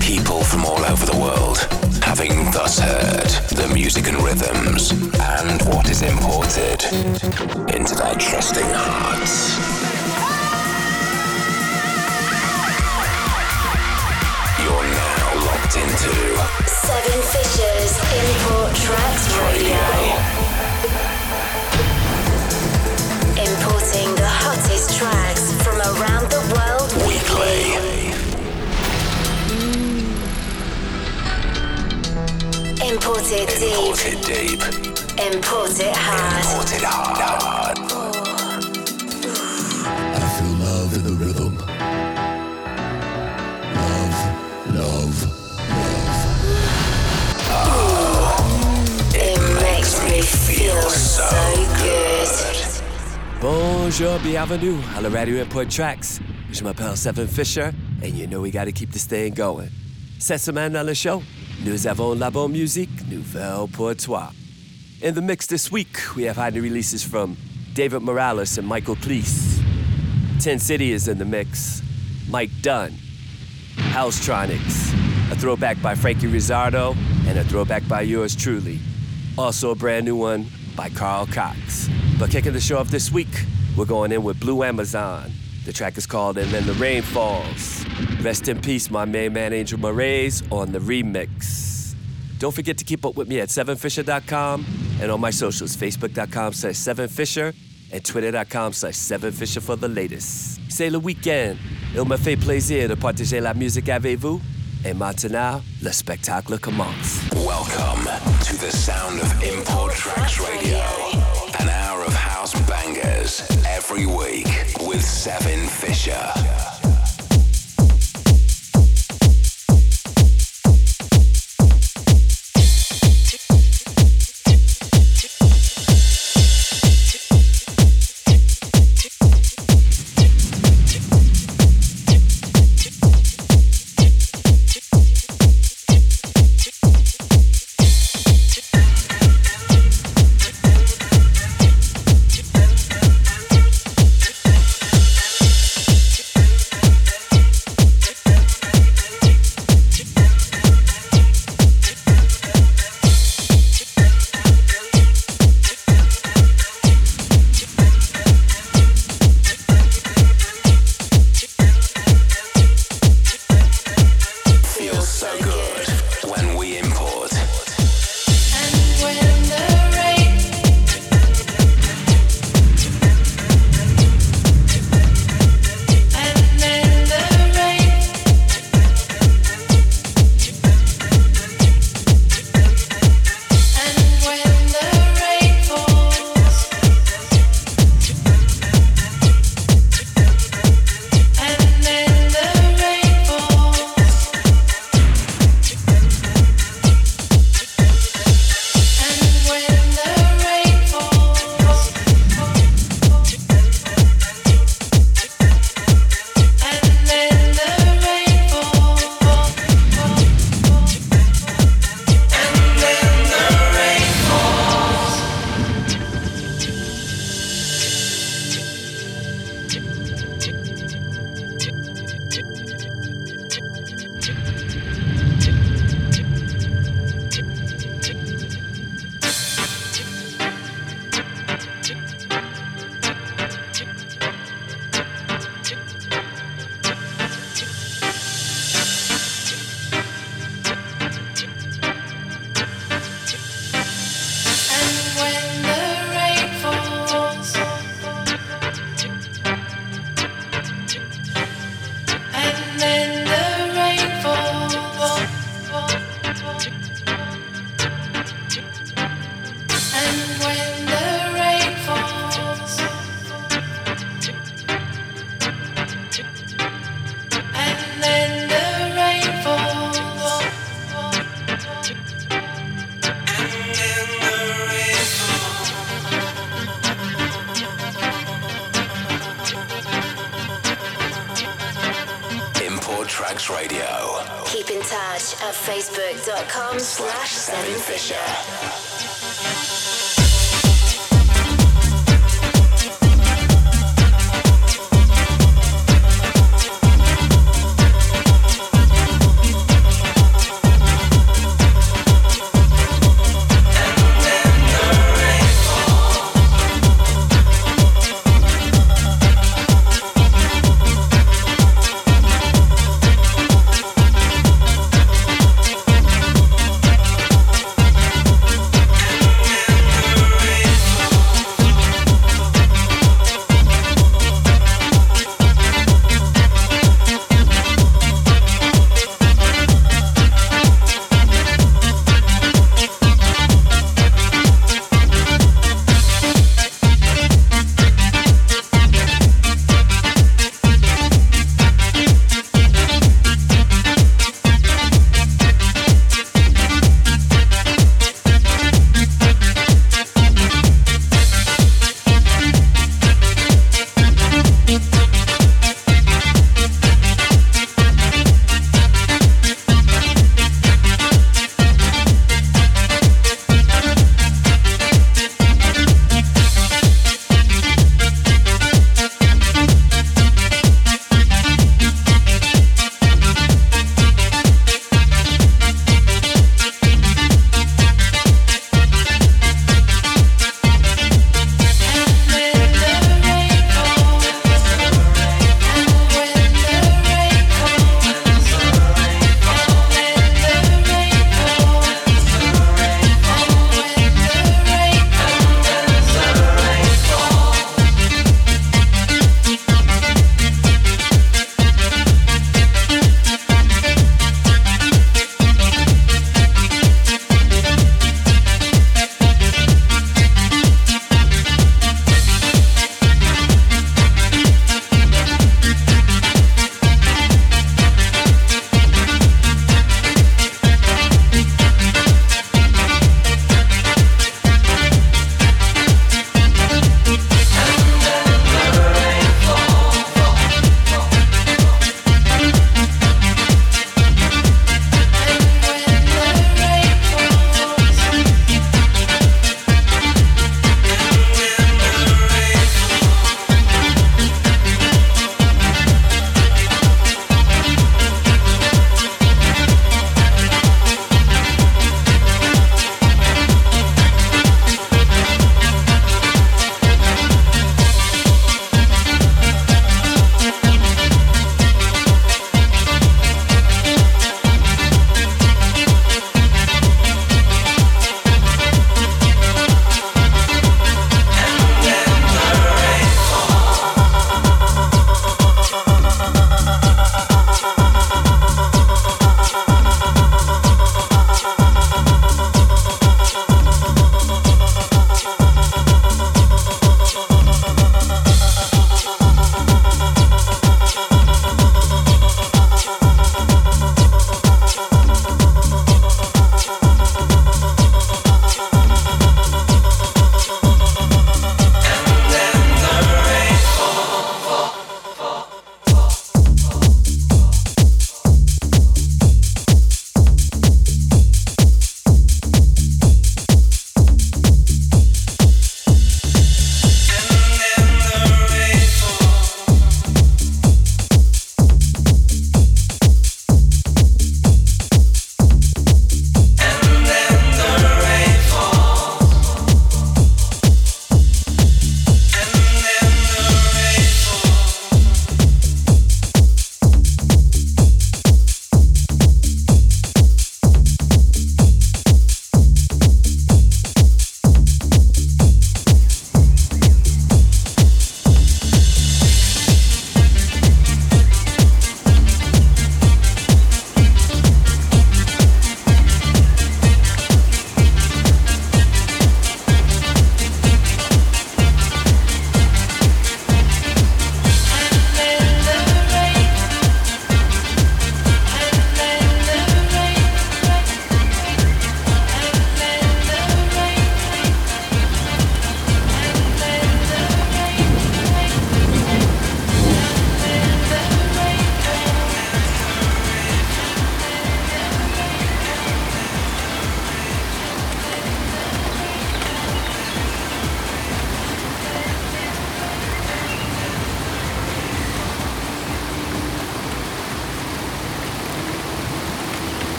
People from all over the world, having thus heard the music and rhythms and what is imported into their trusting hearts. You're now locked into Seven Fishers Import Tracks Radio. Importing hottest tracks from around the world weekly. Imported deep, Imported deep, imported hard. imported hard. I feel love in the rhythm. Love, love, love. It makes me feel so good. Bonjour, bienvenue à la radio Import Tracks. Je m'appelle Seven Fisher, and you know we gotta keep this thing going. Cette semaine dans le show, nous avons la bonne musique nouvelle pour toi. In the mix this week, we have had new releases from David Morales and Michael Cleese. Ten City is in the mix. Mike Dunn. Housetronics. A throwback by Frankie Rizardo, and a throwback by yours truly. Also a brand new one by Carl Cox. But kicking the show off this week, we're going in with Blue Amazon. The track is called And Then the Rain Falls. Rest in peace, my main man Angel Moraes on the remix. Don't forget to keep up with me at 7fisher.com and on my socials, facebook.com slash 7fisher and twitter.com slash 7fisher for the latest. C'est le week-end. Il me fait plaisir de partager la musique avec vous. Et maintenant, le spectacle commence. Welcome to the sound of Import Tracks Radio. An hour of house bangers every week with Seven Fisher. facebook.com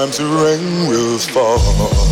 Sometimes the rain will fall.